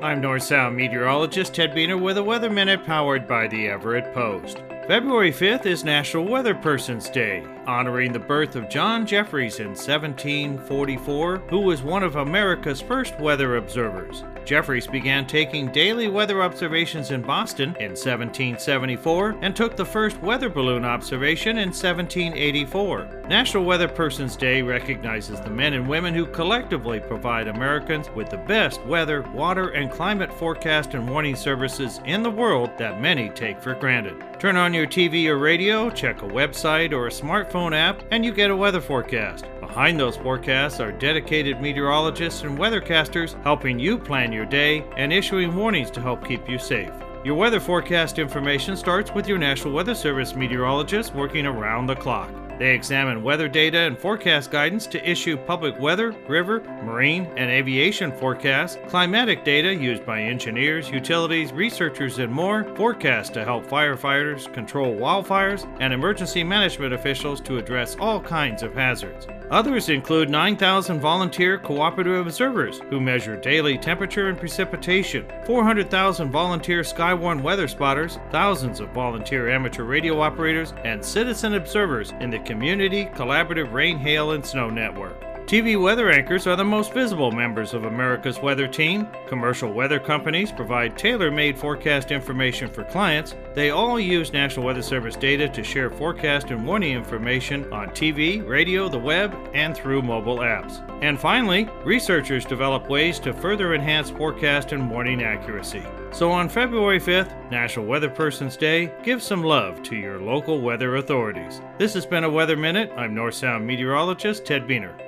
I'm North Sound meteorologist Ted Buehner with a Weather Minute powered by the Everett Post. February 5th is National Weather Person's Day, honoring the birth of John Jeffries in 1744, who was one of America's first weather observers. Jeffries began taking daily weather observations in Boston in 1774 and took the first weather balloon observation in 1784. National Weather Person's Day recognizes the men and women who collectively provide Americans with the best weather, water, and climate forecast and warning services in the world that many take for granted. Turn on your TV or radio, check a website or a smartphone app, and you get a weather forecast. Behind those forecasts are dedicated meteorologists and weathercasters helping you plan your day and issuing warnings to help keep you safe. Your weather forecast information starts with your National Weather Service meteorologist working around the clock. They examine weather data and forecast guidance to issue public weather, river, marine, and aviation forecasts, climatic data used by engineers, utilities, researchers, and more, forecasts to help firefighters control wildfires, and emergency management officials to address all kinds of hazards. Others include 9,000 volunteer cooperative observers who measure daily temperature and precipitation, 400,000 volunteer Skywarn weather spotters, thousands of volunteer amateur radio operators, and citizen observers in the Community Collaborative Rain, Hail, and Snow Network. TV weather anchors are the most visible members of America's weather team. Commercial weather companies provide tailor made forecast information for clients. They all use National Weather Service data to share forecast and warning information on TV, radio, the web, and through mobile apps. And finally, researchers develop ways to further enhance forecast and warning accuracy. So on February 5th, National Weather Person's Day, give some love to your local weather authorities. This has been a Weather Minute. I'm North Sound meteorologist Ted Buehner.